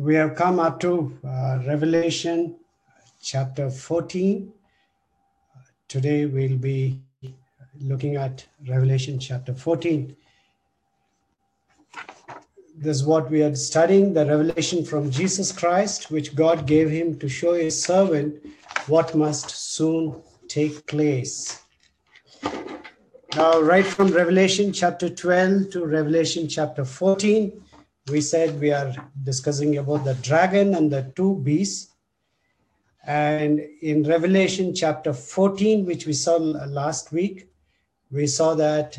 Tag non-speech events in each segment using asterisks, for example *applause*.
we have come up to uh, Revelation chapter 14. Today we'll be looking at Revelation chapter 14. This is what we are studying the revelation from Jesus Christ, which God gave him to show his servant what must soon take place. Now, right from Revelation chapter 12 to Revelation chapter 14, we said we are discussing about the dragon and the two beasts. And in Revelation chapter 14, which we saw last week, we saw that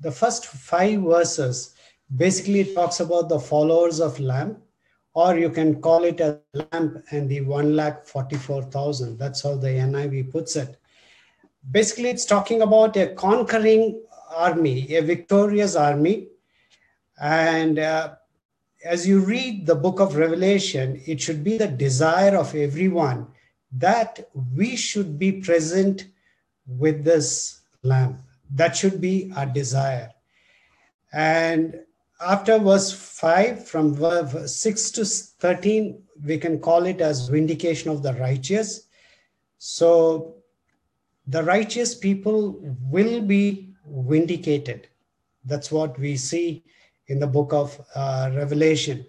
the first five verses basically talks about the followers of Lamb, or you can call it a lamb and the 1 lakh 44,000. That's how the NIV puts it. Basically, it's talking about a conquering army, a victorious army and uh, as you read the book of Revelation, it should be the desire of everyone that we should be present with this lamb. That should be our desire. And after verse 5, from verse 6 to 13, we can call it as vindication of the righteous. So the righteous people will be vindicated. That's what we see in the book of uh, Revelation.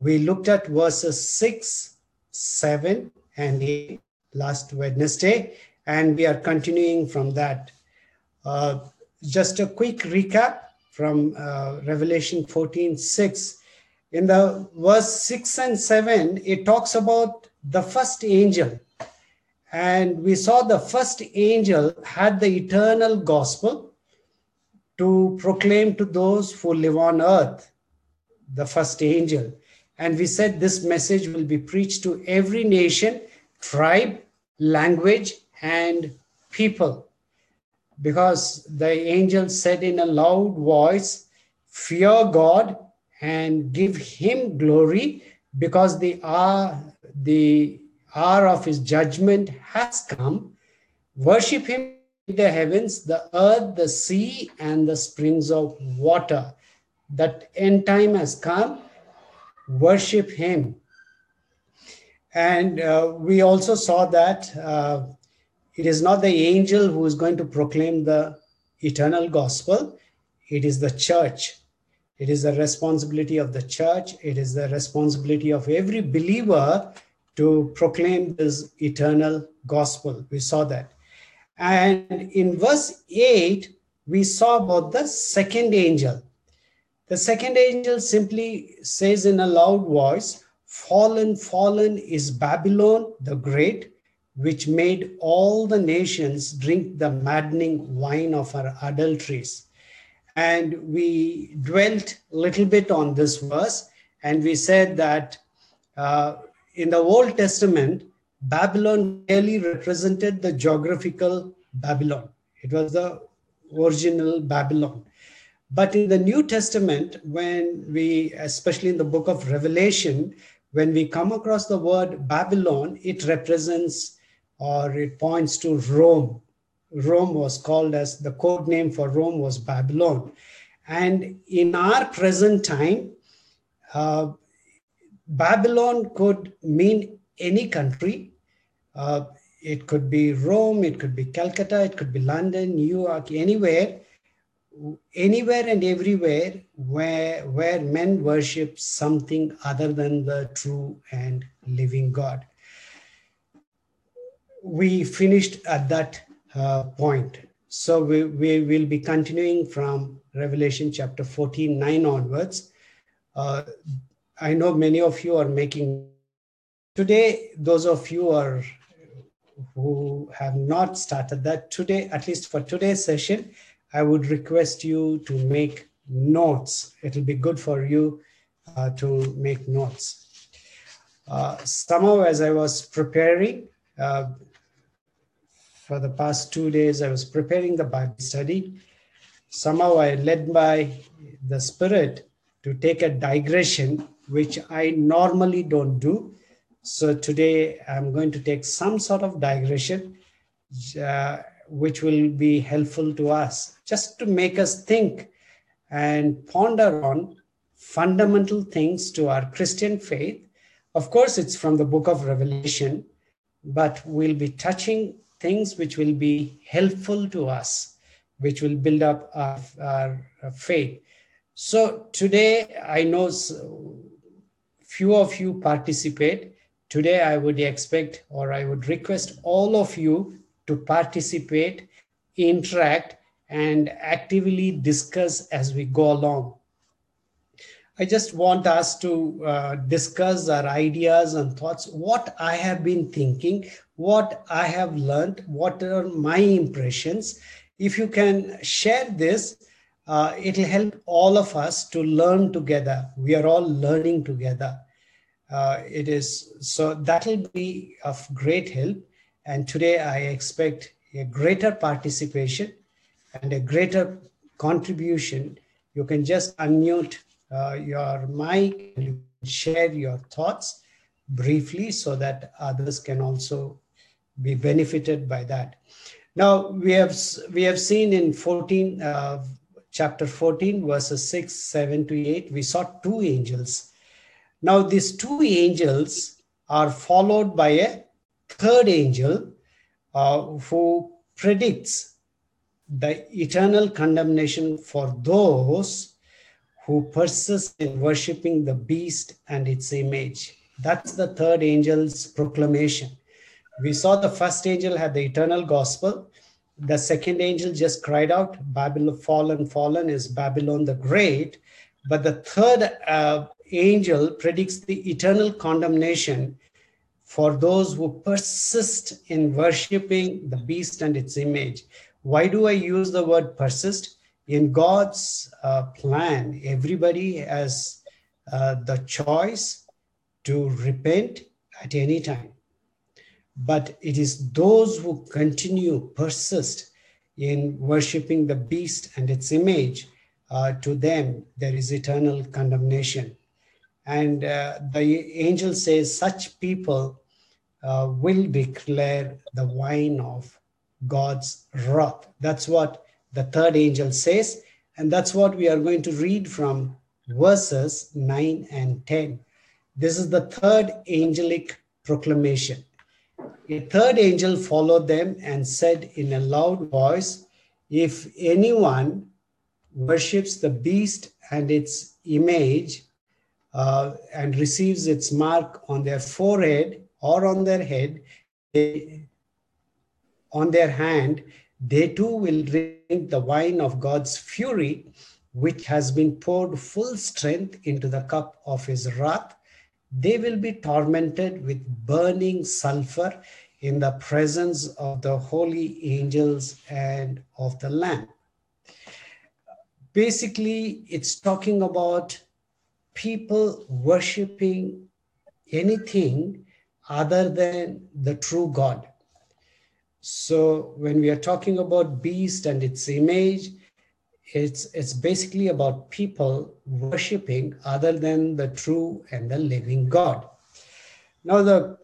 We looked at verses 6, 7, and 8 last Wednesday, and we are continuing from that. Uh, just a quick recap from uh, Revelation 14, 6. In the verse 6 and 7, it talks about the first angel. And we saw the first angel had the eternal gospel to proclaim to those who live on earth, the first angel. And we said this message will be preached to every nation, tribe, language, and people. Because the angel said in a loud voice, Fear God and give him glory, because the hour, the hour of his judgment has come. Worship him the heavens, the earth, the sea, and the springs of water. That end time has come. Worship Him. And uh, we also saw that uh, it is not the angel who is going to proclaim the eternal gospel, it is the church. It is the responsibility of the church, it is the responsibility of every believer to proclaim this eternal gospel. We saw that. And in verse 8, we saw about the second angel. The second angel simply says in a loud voice, Fallen, fallen is Babylon the Great, which made all the nations drink the maddening wine of her adulteries. And we dwelt a little bit on this verse, and we said that uh, in the Old Testament, Babylon really represented the geographical Babylon. It was the original Babylon. But in the New Testament, when we, especially in the book of Revelation, when we come across the word Babylon, it represents or it points to Rome. Rome was called as the code name for Rome was Babylon. And in our present time, uh, Babylon could mean any country, uh, it could be Rome, it could be Calcutta, it could be London, New York, anywhere, anywhere and everywhere where, where men worship something other than the true and living God. We finished at that uh, point. So we, we will be continuing from Revelation chapter 14, 9 onwards. Uh, I know many of you are making Today, those of you are who have not started that today, at least for today's session, I would request you to make notes. It'll be good for you uh, to make notes. Uh, somehow, as I was preparing uh, for the past two days, I was preparing the Bible study. Somehow, I led by the Spirit to take a digression, which I normally don't do so today I'm going to take some sort of digression, uh, which will be helpful to us just to make us think and ponder on fundamental things to our Christian faith. Of course, it's from the book of Revelation, but we'll be touching things which will be helpful to us, which will build up our, our faith. So today, I know few of you participate. Today, I would expect or I would request all of you to participate, interact, and actively discuss as we go along. I just want us to uh, discuss our ideas and thoughts, what I have been thinking, what I have learned, what are my impressions. If you can share this, uh, it'll help all of us to learn together. We are all learning together. Uh, it is so that'll be of great help. And today I expect a greater participation and a greater contribution. You can just unmute uh, your mic and share your thoughts briefly so that others can also be benefited by that. Now we have we have seen in 14 uh, chapter 14 verses 6 7 to 8 we saw two angels. Now these two angels are followed by a third angel uh, who predicts the eternal condemnation for those who persist in worshiping the beast and its image. That's the third angel's proclamation. We saw the first angel had the eternal gospel. The second angel just cried out, Babylon, fallen, fallen is Babylon the Great. But the third uh, angel predicts the eternal condemnation for those who persist in worshiping the beast and its image. Why do I use the word persist? in God's uh, plan, everybody has uh, the choice to repent at any time. But it is those who continue, persist in worshiping the beast and its image, uh, to them there is eternal condemnation. And uh, the angel says, such people uh, will declare the wine of God's wrath. That's what the third angel says. And that's what we are going to read from verses 9 and 10. This is the third angelic proclamation. A third angel followed them and said in a loud voice, If anyone worships the beast and its image uh, and receives its mark on their forehead or on their head, on their hand, they too will drink the wine of God's fury, which has been poured full strength into the cup of his wrath. They will be tormented with burning sulfur in the presence of the holy angels and of the Lamb. Basically, it's talking about people worshiping anything other than the true God. So when we are talking about beast and its image, it's it's basically about people worshiping other than the true and the living God. Now the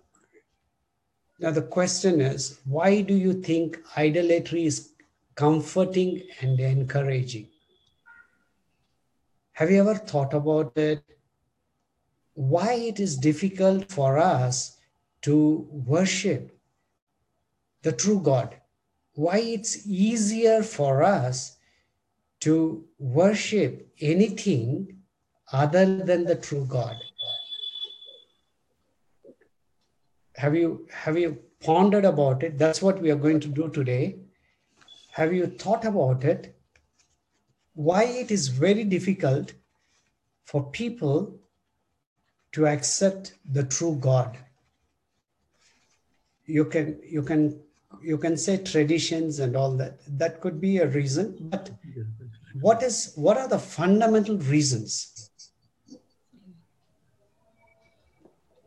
now the question is, why do you think idolatry is comforting and encouraging? Have you ever thought about it? Why it is difficult for us to worship the true God. Why it's easier for us to worship anything other than the true God. Have you have you pondered about it? That's what we are going to do today. Have you thought about it? Why it is very difficult for people to accept the true God. You can you can you can say traditions and all that that could be a reason but what is what are the fundamental reasons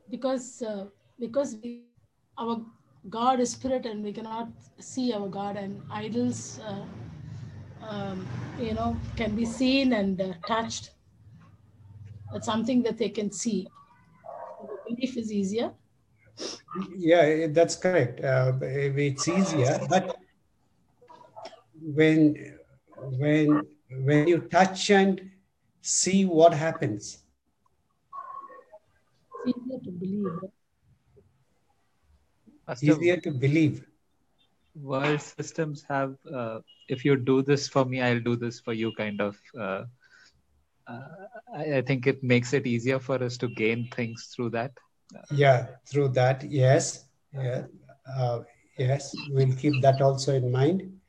because uh, because we, our god is spirit and we cannot see our god and idols uh, um, you know can be seen and uh, touched it's something that they can see the belief is easier yeah, that's correct. Uh, it's easier, but when when when you touch and see what happens. It's easier to believe. Easier to believe. World systems have uh, if you do this for me i'll do this for you kind of uh, uh, I, I think it makes it easier for us to gain things through that Yeah, through that, yes. Yeah. Uh, yes, we'll keep that also in mind.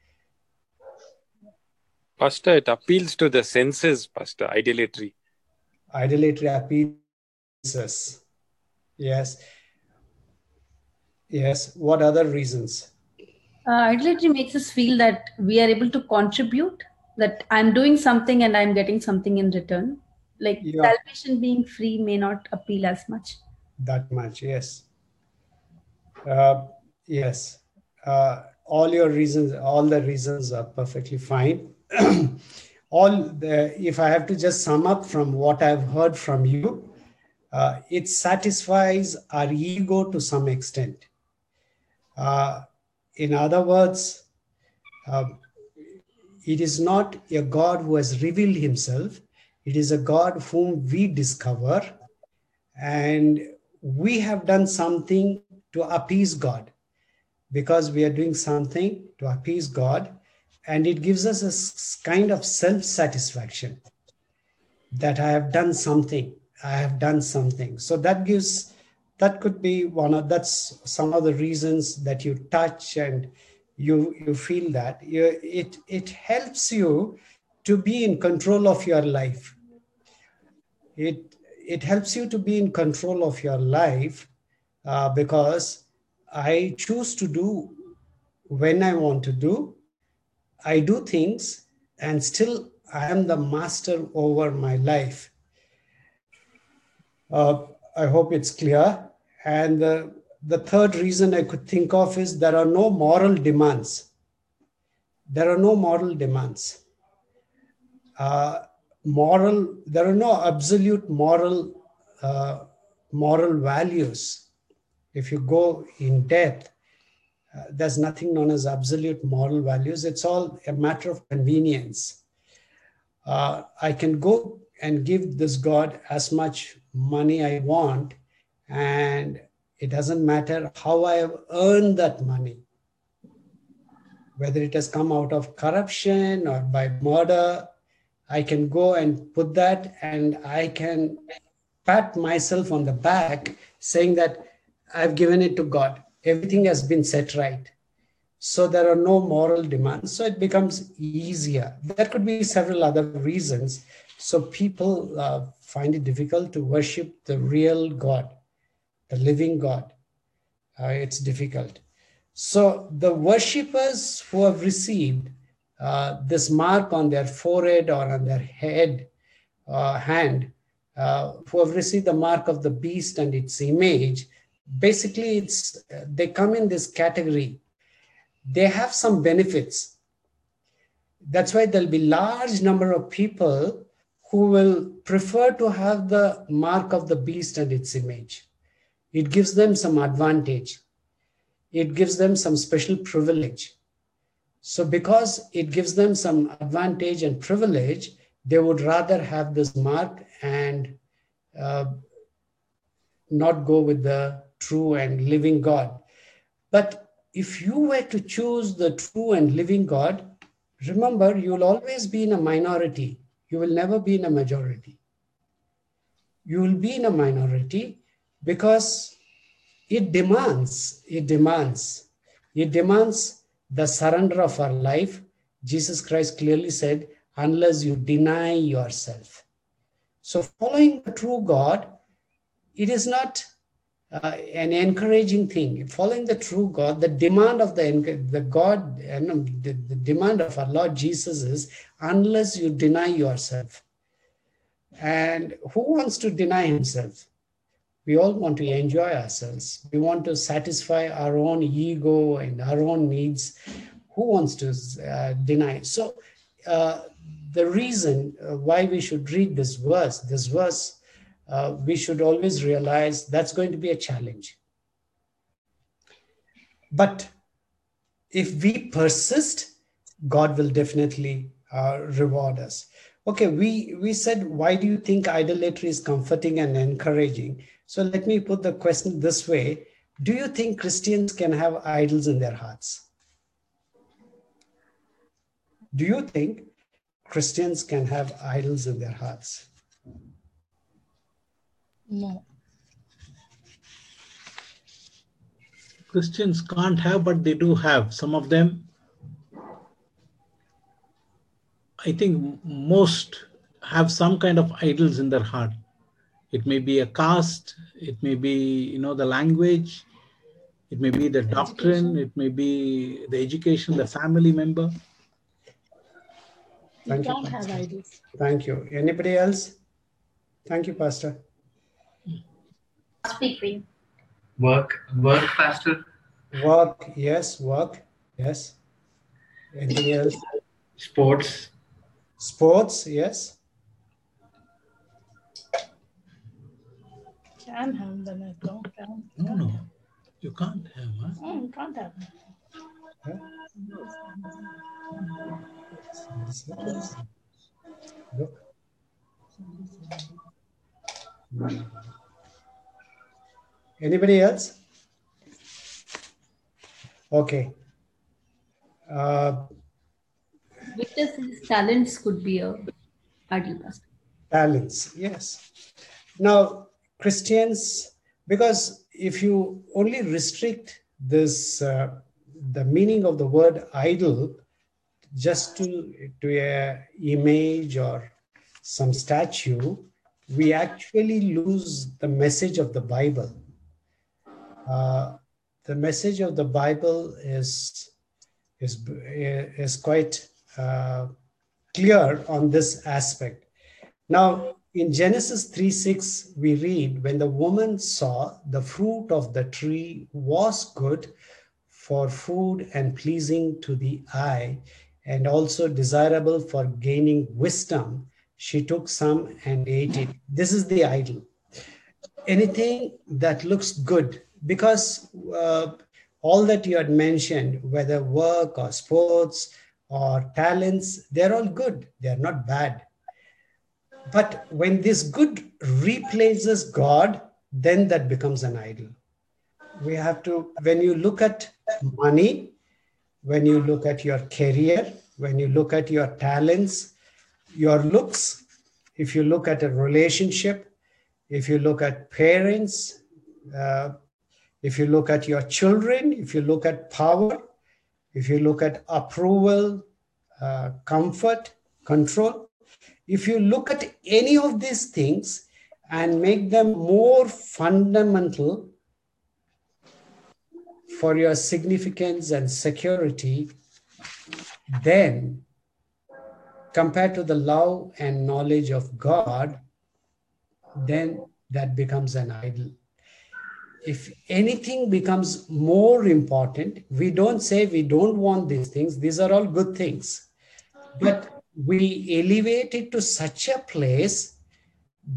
Pastor, it appeals to the senses, Pastor, idolatry. Idolatry appeases. Yes. Yes. What other reasons? Uh, idolatry makes us feel that we are able to contribute, that I'm doing something and I'm getting something in return. Like Yeah. salvation being free may not appeal as much. That much, yes. Uh, yes. Uh, all your reasons, all the reasons are perfectly fine. *clears throat* all the, if I have to just sum up from what I've heard from you, uh, it satisfies our ego to some extent. Uh, in other words, um, it is not a God who has revealed himself, it is a God whom we discover, and we have done something to appease God because we are doing something to appease God, and it gives us a kind of self satisfaction that I have done something. I have done something. So that gives that could be one of that's some of the reasons that you touch and you you feel that. You, it it helps you to be in control of your life. It it helps you to be in control of your life uh, because i choose to do when i want to do. I do things and still i am the master over my life. Uh, i hope it's clear. And the, the third reason i could think of is there are no moral demands. There are no moral demands. Uh, moral there are no absolute moral uh, moral values. If you go in depth uh, there's nothing known as absolute moral values. It's all a matter of convenience. Uh, i can go and give this god as much money i want and it doesn't matter how i have earned that money whether it has come out of corruption or by murder I can go and put that and I can pat myself on the back saying that I've given it to God. Everything has been set right. So there are no moral demands. So it becomes easier. There could be several other reasons. So people uh, find it difficult to worship the real God, the living God. Uh, it's difficult. So the worshippers who have received uh, this mark on their forehead or on their head, uh, hand, uh, who have received the mark of the beast and its image, basically it's they come in this category. They have some benefits. That's why there'll be large number of people who will prefer to have the mark of the beast and its image. It gives them some advantage. It gives them some special privilege so, because it gives them some advantage and privilege, they would rather have this mark and uh, not go with the true and living God. But if you were to choose the true and living God, remember you'll always be in a minority. You will never be in a majority. You will be in a minority because it demands, it demands, it demands the surrender of our life, Jesus Christ clearly said, unless you deny yourself. So, following the true God, it is not uh, an encouraging thing. Following the true God, the demand of the, the God, and the, the demand of our Lord Jesus is unless you deny yourself. And who wants to deny himself? we all want to enjoy ourselves. We want to satisfy our own ego and our own needs. Who wants to uh, deny? So, uh, the reason uh, why we should read this verse, this verse, uh, we should always realize that's going to be a challenge. But if we persist, God will definitely uh, reward us. Okay, we, we said, why do you think idolatry is comforting and encouraging? So let me put the question this way Do you think Christians can have idols in their hearts? Do you think Christians can have idols in their hearts? No. Christians can't have, but they do have. Some of them, I think most have some kind of idols in their heart. It may be a caste, it may be, you know, the language, it may be the doctrine, it may be the education, the family member. Thank you, can't have Pastor. idols. Thank you. Anybody else? Thank you, Pastor. Speaking. Work, work, Pastor. Work, yes, work, yes. Anything else? Sports. Sports, yes. Can have them. I don't. Can't, No, can't no, have. you can't have. Huh? Mm, can't have. Look. Anybody else? Okay. Uh, Victor says talents could be a idol pastor. talents, yes. Now, Christians, because if you only restrict this, uh, the meaning of the word idol just to, to a image or some statue, we actually lose the message of the Bible. Uh, the message of the Bible is is is quite uh, clear on this aspect. Now, in Genesis 3 6, we read, When the woman saw the fruit of the tree was good for food and pleasing to the eye, and also desirable for gaining wisdom, she took some and ate it. This is the idol. Anything that looks good, because uh, all that you had mentioned, whether work or sports or talents, they're all good, they're not bad. But when this good replaces God, then that becomes an idol. We have to, when you look at money, when you look at your career, when you look at your talents, your looks, if you look at a relationship, if you look at parents, uh, if you look at your children, if you look at power, if you look at approval, uh, comfort, control, if you look at any of these things and make them more fundamental for your significance and security, then compared to the love and knowledge of God, then that becomes an idol. If anything becomes more important, we don't say we don't want these things, these are all good things. But we elevate it to such a place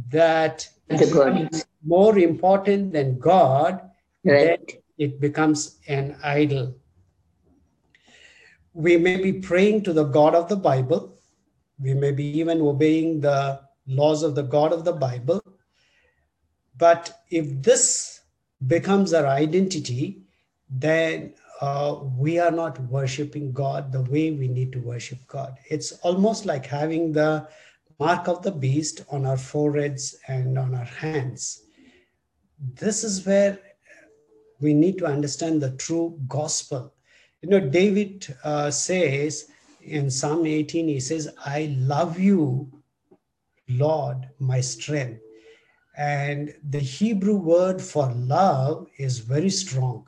that it's more important than God, Right. then it becomes an idol. We may be praying to the God of the Bible, we may be even obeying the laws of the God of the Bible. But if this becomes our identity, then uh, we are not worshiping God the way we need to worship God. It's almost like having the mark of the beast on our foreheads and on our hands. This is where we need to understand the true gospel. You know, David uh, says in Psalm 18, he says, I love you, Lord, my strength. And the Hebrew word for love is very strong.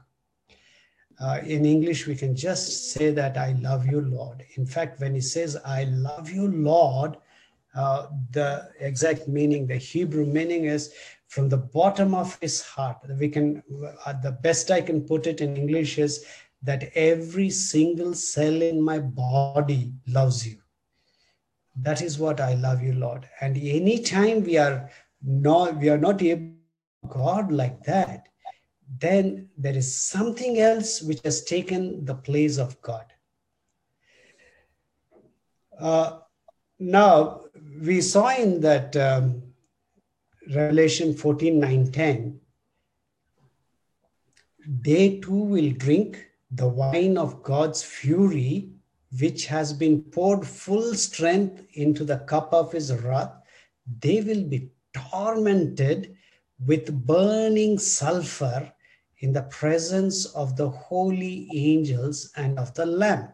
Uh, in English, we can just say that I love you, Lord. In fact, when he says, I love you, Lord, uh, the exact meaning, the Hebrew meaning is from the bottom of his heart. We can, uh, the best I can put it in English is that every single cell in my body loves you. That is what I love you, Lord. And anytime we are not, we are not able God like that, then there is something else which has taken the place of God. Uh, Now, we saw in that um, Revelation 14 9 10, they too will drink the wine of God's fury, which has been poured full strength into the cup of his wrath. They will be tormented with burning sulfur in the presence of the holy angels and of the Lamb.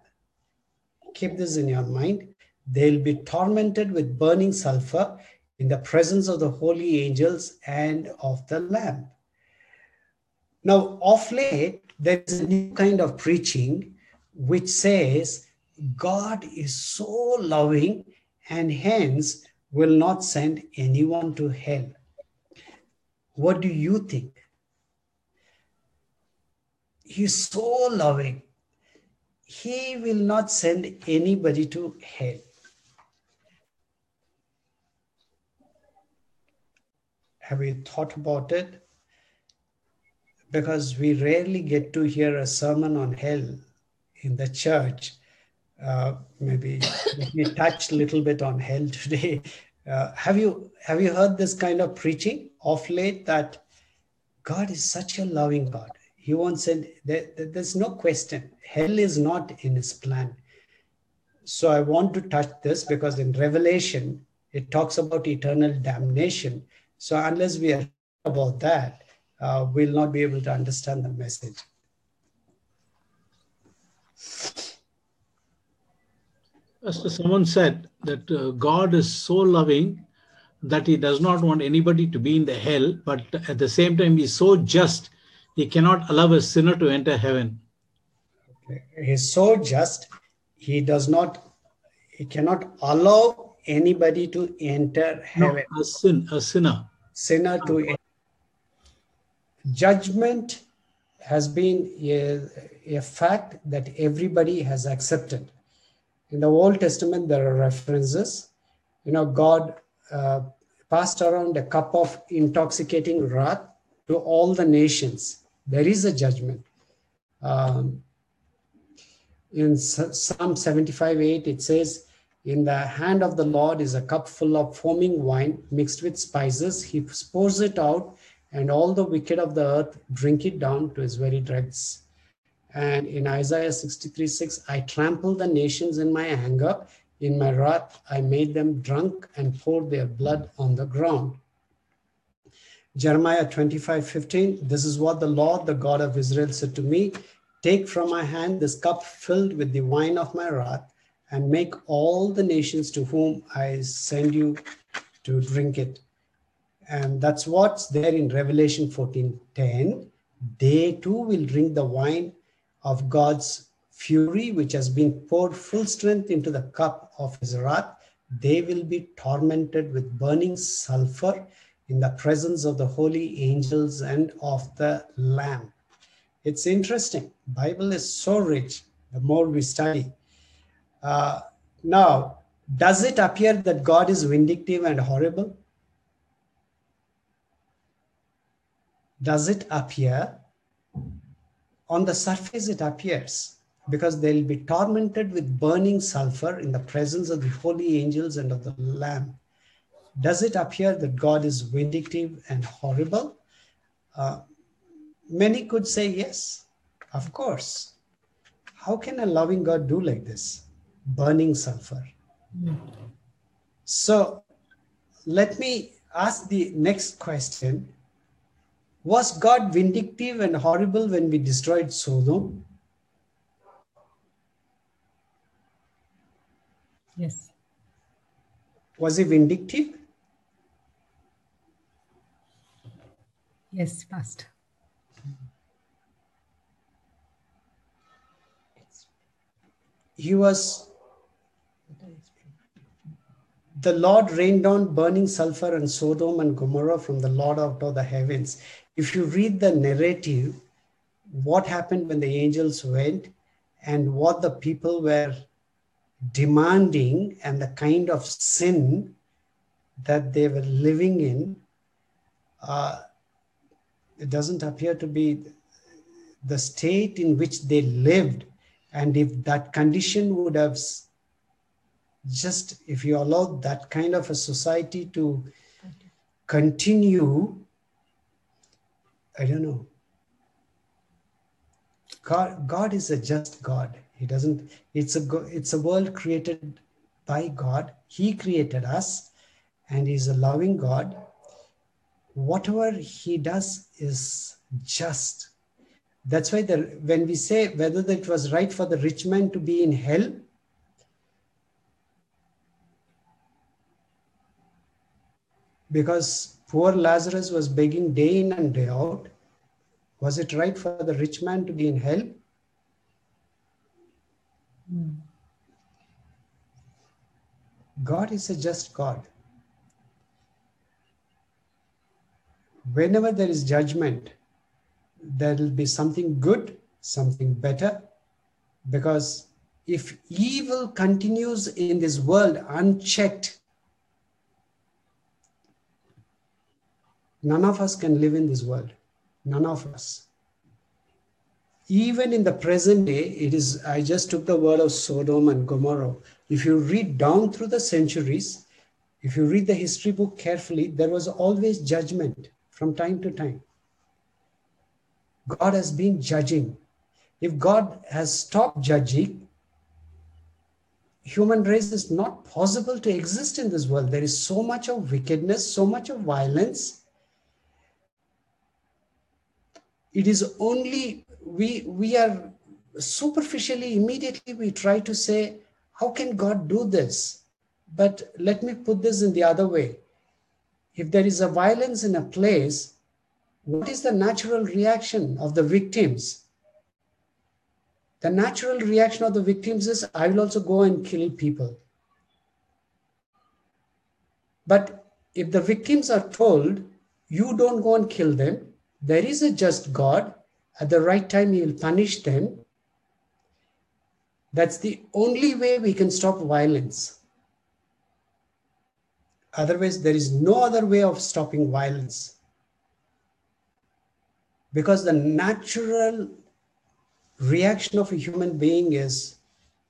Keep this in your mind. They'll be tormented with burning sulfur in the presence of the holy angels and of the Lamb. Now, of late, there is a new kind of preaching which says God is so loving and hence will not send anyone to hell. What do you think? He's so loving. He will not send anybody to hell. Have you thought about it? Because we rarely get to hear a sermon on hell in the church. Uh, maybe we touched a little bit on hell today. *laughs* Uh, have you have you heard this kind of preaching of late that God is such a loving God? He won't send. There, there's no question. Hell is not in His plan. So I want to touch this because in Revelation it talks about eternal damnation. So unless we are about that, uh, we'll not be able to understand the message. Pastor, someone said that uh, God is so loving that he does not want anybody to be in the hell, but at the same time, he's so just, he cannot allow a sinner to enter heaven. He's so just, he does not, he cannot allow anybody to enter heaven. No, a sin, a sinner. Sinner to enter. Judgment has been a, a fact that everybody has accepted in the Old Testament, there are references. You know, God uh, passed around a cup of intoxicating wrath to all the nations. There is a judgment. Um, in Psalm 75 8, it says, In the hand of the Lord is a cup full of foaming wine mixed with spices. He pours it out, and all the wicked of the earth drink it down to his very dregs. And in Isaiah 63 6, I trampled the nations in my anger. In my wrath, I made them drunk and poured their blood on the ground. Jeremiah 25 15, this is what the Lord, the God of Israel, said to me Take from my hand this cup filled with the wine of my wrath, and make all the nations to whom I send you to drink it. And that's what's there in Revelation 14 10. They too will drink the wine of God's fury, which has been poured full strength into the cup of his wrath, they will be tormented with burning sulfur in the presence of the holy angels and of the lamb. It's interesting. Bible is so rich the more we study. Uh, now does it appear that god is vindictive and horrible? Does it appear on the surface it appears because they'll be tormented with burning sulfur in the presence of the holy angels and of the lamb. Does it appear that god is vindictive and horrible? Uh, many could say yes of course. How can a loving god do like this burning sulfur? Mm. so let me ask the next question was God vindictive and horrible when we destroyed Sodom? Yes. Was he vindictive? Yes, Pastor. He was the Lord rained down burning sulfur and Sodom and Gomorrah from the Lord out of the heavens if you read the narrative, what happened when the angels went and what the people were demanding and the kind of sin that they were living in, uh, it doesn't appear to be the state in which they lived. And if that condition would have just if you allowed that kind of a society to continue, I don't know. God, God is a just God. He doesn't. It's a it's a world created by God. He created us, and He's a loving God. Whatever He does is just. That's why the, when we say whether it was right for the rich man to be in hell, because poor Lazarus was begging day in and day out, was it right for the rich man to be in hell? God is a just God. Whenever there is judgment, there will be something good, something better, because if evil continues in this world unchecked, none of us can live in this world. None of us. Even in the present day, it is, I just took the word of Sodom and Gomorrah. If you read down through the centuries, if you read the history book carefully, there was always judgment from time to time. God has been judging. If God has stopped judging, human race is not possible to exist in this world. There is so much of wickedness, so much of violence. It is only we we are superficially immediately we try to say, how can God do this? But let me put this in the other way. If there is a violence in a place, what is the natural reaction of the victims? The natural reaction of the victims is, I will also go and kill people. But if the victims are told, you don't go and kill them, there is a just God, at the right time, He will punish them. That's the only way we can stop violence. Otherwise, there is no other way of stopping violence because the natural reaction of a human being is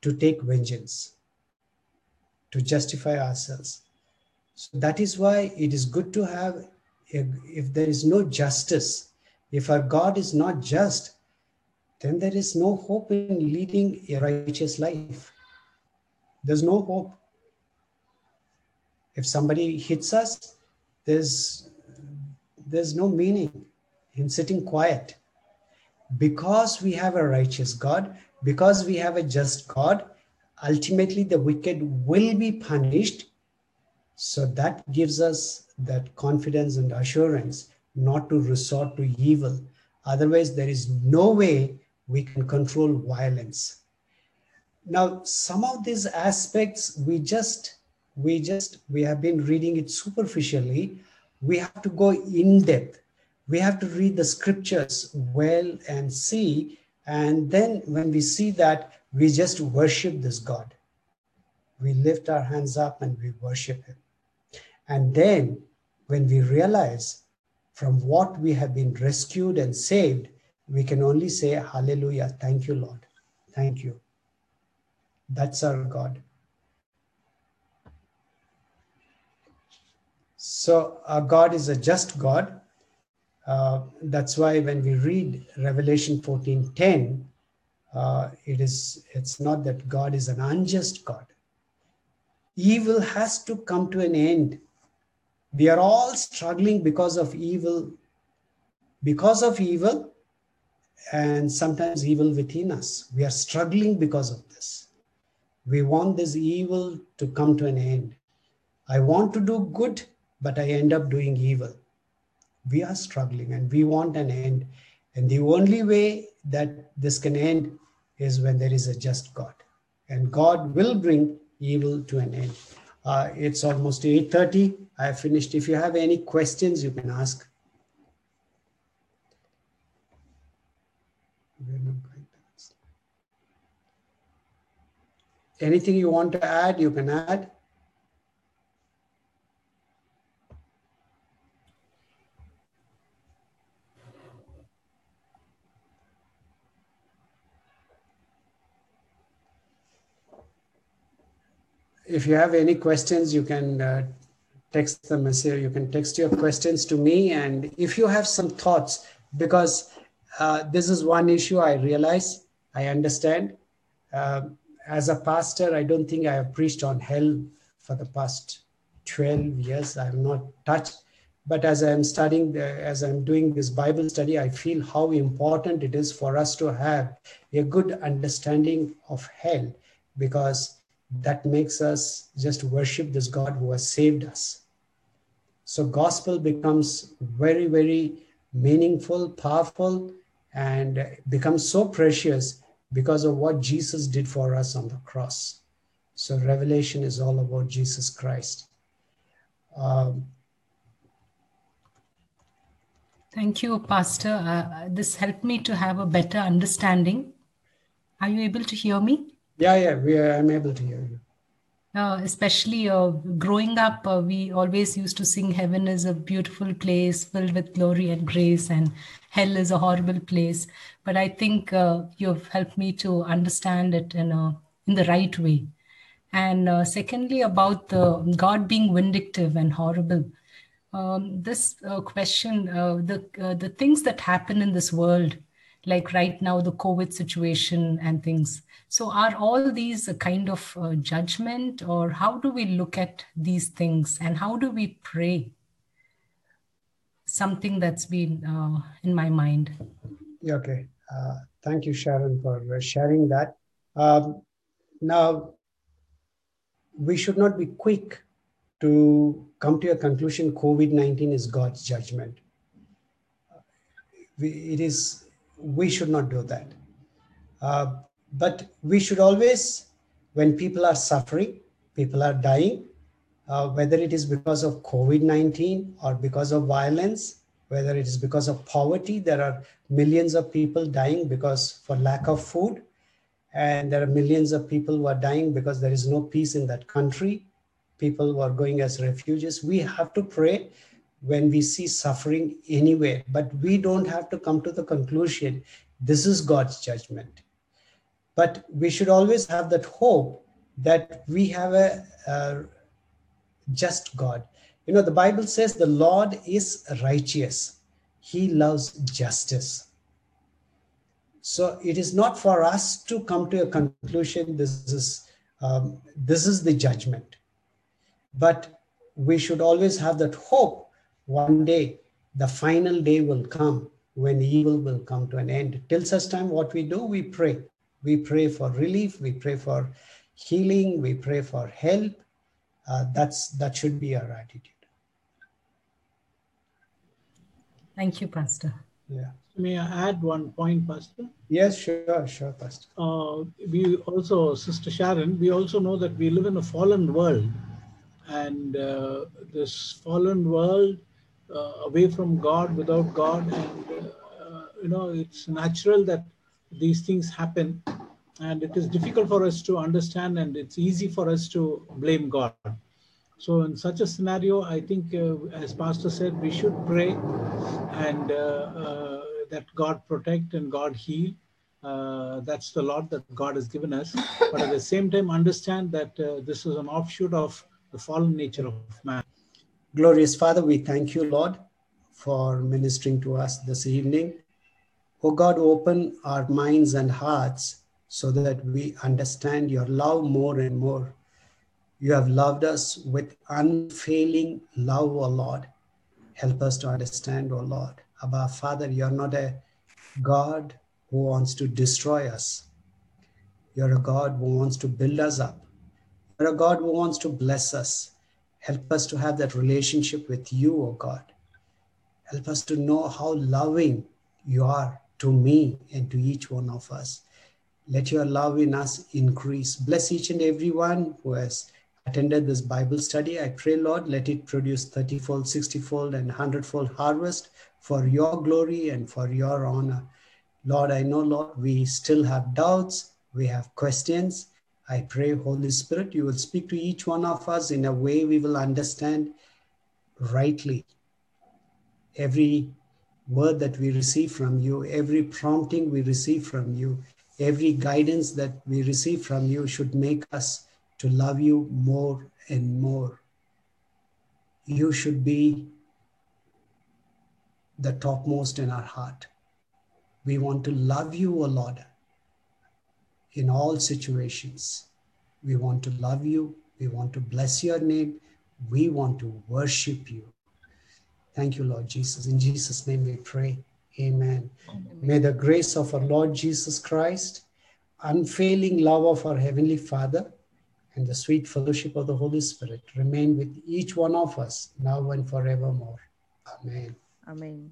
to take vengeance, to justify ourselves. So that is why it is good to have, if there is no justice, if our God is not just, then there is no hope in leading a righteous life. There's no hope. If somebody hits us, there's there's no meaning in sitting quiet. Because we have a righteous God, because we have a just God, ultimately the wicked will be punished. So that gives us that confidence and assurance not to resort to evil. Otherwise, there is no way we can control violence. Now, some of these aspects we just we just we have been reading it superficially. We have to go in depth we have to read the scriptures well and see. And then when we see that, we just worship this God. We lift our hands up and we worship Him. And then when we realize from what we have been rescued and saved, we can only say, Hallelujah. Thank you, Lord. Thank you. That's our God. So, our God is a just God uh, that's why when we read Revelation 14:10, uh, it is it's not that God is an unjust God. Evil has to come to an end. We are all struggling because of evil, because of evil, and sometimes evil within us. We are struggling because of this. We want this evil to come to an end. I want to do good, but I end up doing evil we are struggling and we want an end. And the only way that this can end is when there is a just God. And God will bring evil to an end. Uh, it's almost 8.30. I have finished. If you have any questions, you can ask. Anything you want to add, you can add. If you have any questions, you can uh, text the message. You can text your questions to me. And if you have some thoughts, because uh, this is one issue I realize, I understand. Um, as a pastor, I don't think I have preached on hell for the past 12 years. I have not touched. But as I'm studying, as I'm doing this Bible study, I feel how important it is for us to have a good understanding of hell because that makes us just worship this God who has saved us. So gospel becomes very, very meaningful, powerful, and becomes so precious because of what Jesus did for us on the cross. So Revelation is all about Jesus Christ. Um, Thank you, Pastor. Uh, this helped me to have a better understanding. Are you able to hear me? Yeah, yeah, we are, I'm able to hear you. Uh, especially uh, growing up, uh, we always used to sing Heaven is a beautiful place filled with glory and grace, and hell is a horrible place. But I think uh, you've helped me to understand it in, a, in the right way. And uh, secondly, about the God being vindictive and horrible. Um, this uh, question, the, the things that happen in this world, like right now, the COVID situation and things, so, are all these a kind of uh, judgment, or how do we look at these things and how do we pray? Something that's been uh, in my mind. Okay. Uh, thank you, Sharon, for sharing that. Um, now, we should not be quick to come to a conclusion COVID 19 is God's judgment. We, it is, we should not do that. Uh, but we should always, when people are suffering, people are dying, uh, whether it is because of COVID 19 or because of violence, whether it is because of poverty, there are millions of people dying because for lack of food. And there are millions of people who are dying because there is no peace in that country. People who are going as refugees. We have to pray when we see suffering anywhere, but we don't have to come to the conclusion this is God's judgment but we should always have that hope that we have a, a just God. You know, the Bible says the Lord is righteous, He loves justice. So it is not for us to come to a conclusion. This is um, this is the judgment, but we should always have that hope. One day, the final day will come when evil will come to an end. Till such time, what we do, we pray. We pray for relief, we pray for healing, we pray for help. Uh, that's that should be our attitude. Thank you, Pastor. Yeah. May I add one point, Pastor? Yes, sure, sure, Pastor. Uh, we also, Sister Sharon, we also know that we live in a fallen world, and uh, this fallen world, away from God, without God, and uh, you know, it's natural that these things happen and it is difficult for us to understand and it's easy for us to blame god. So in such a scenario i think uh, as pastor said we should pray and uh, uh, that god protect and god heal. Uh, that's the lot that god has given us. But at the same time understand that uh, this is an offshoot of the fallen nature of man glorious father we thank you lord for ministering to us this evening Oh God, open our minds and hearts so that we understand your love more and more. You have loved us with unfailing love, O Lord. Help us to understand, O Lord. Abba, Father, you're not a God who wants to destroy us. You're a God who wants to build us up. You're a God who wants to bless us. Help us to have that relationship with you, O God. Help us to know how loving you are to me and to each one of us. Let your love in us increase. Bless each and every one who has attended this Bible study. I pray, Lord, let it produce 30 fold, 60 fold, and 100 fold harvest for your glory and for your honor. Lord, I know, Lord, we still have doubts, we have questions. I pray, Holy Spirit, you will speak to each one of us in a way we will understand rightly every word that we receive from you, every prompting we receive from you, every guidance that we receive from you should make us to love you more and more. You should be the topmost in our heart. We want to love you, O Lord, in all situations. We want to love you. We want to bless your name. We want to worship you. Thank you, Lord Jesus. In Jesus' name we pray. Amen. May the grace of our Lord Jesus Christ, unfailing love of our Heavenly Father, and the sweet fellowship of the Holy Spirit remain with each one of us now and forevermore. Amen. Amen.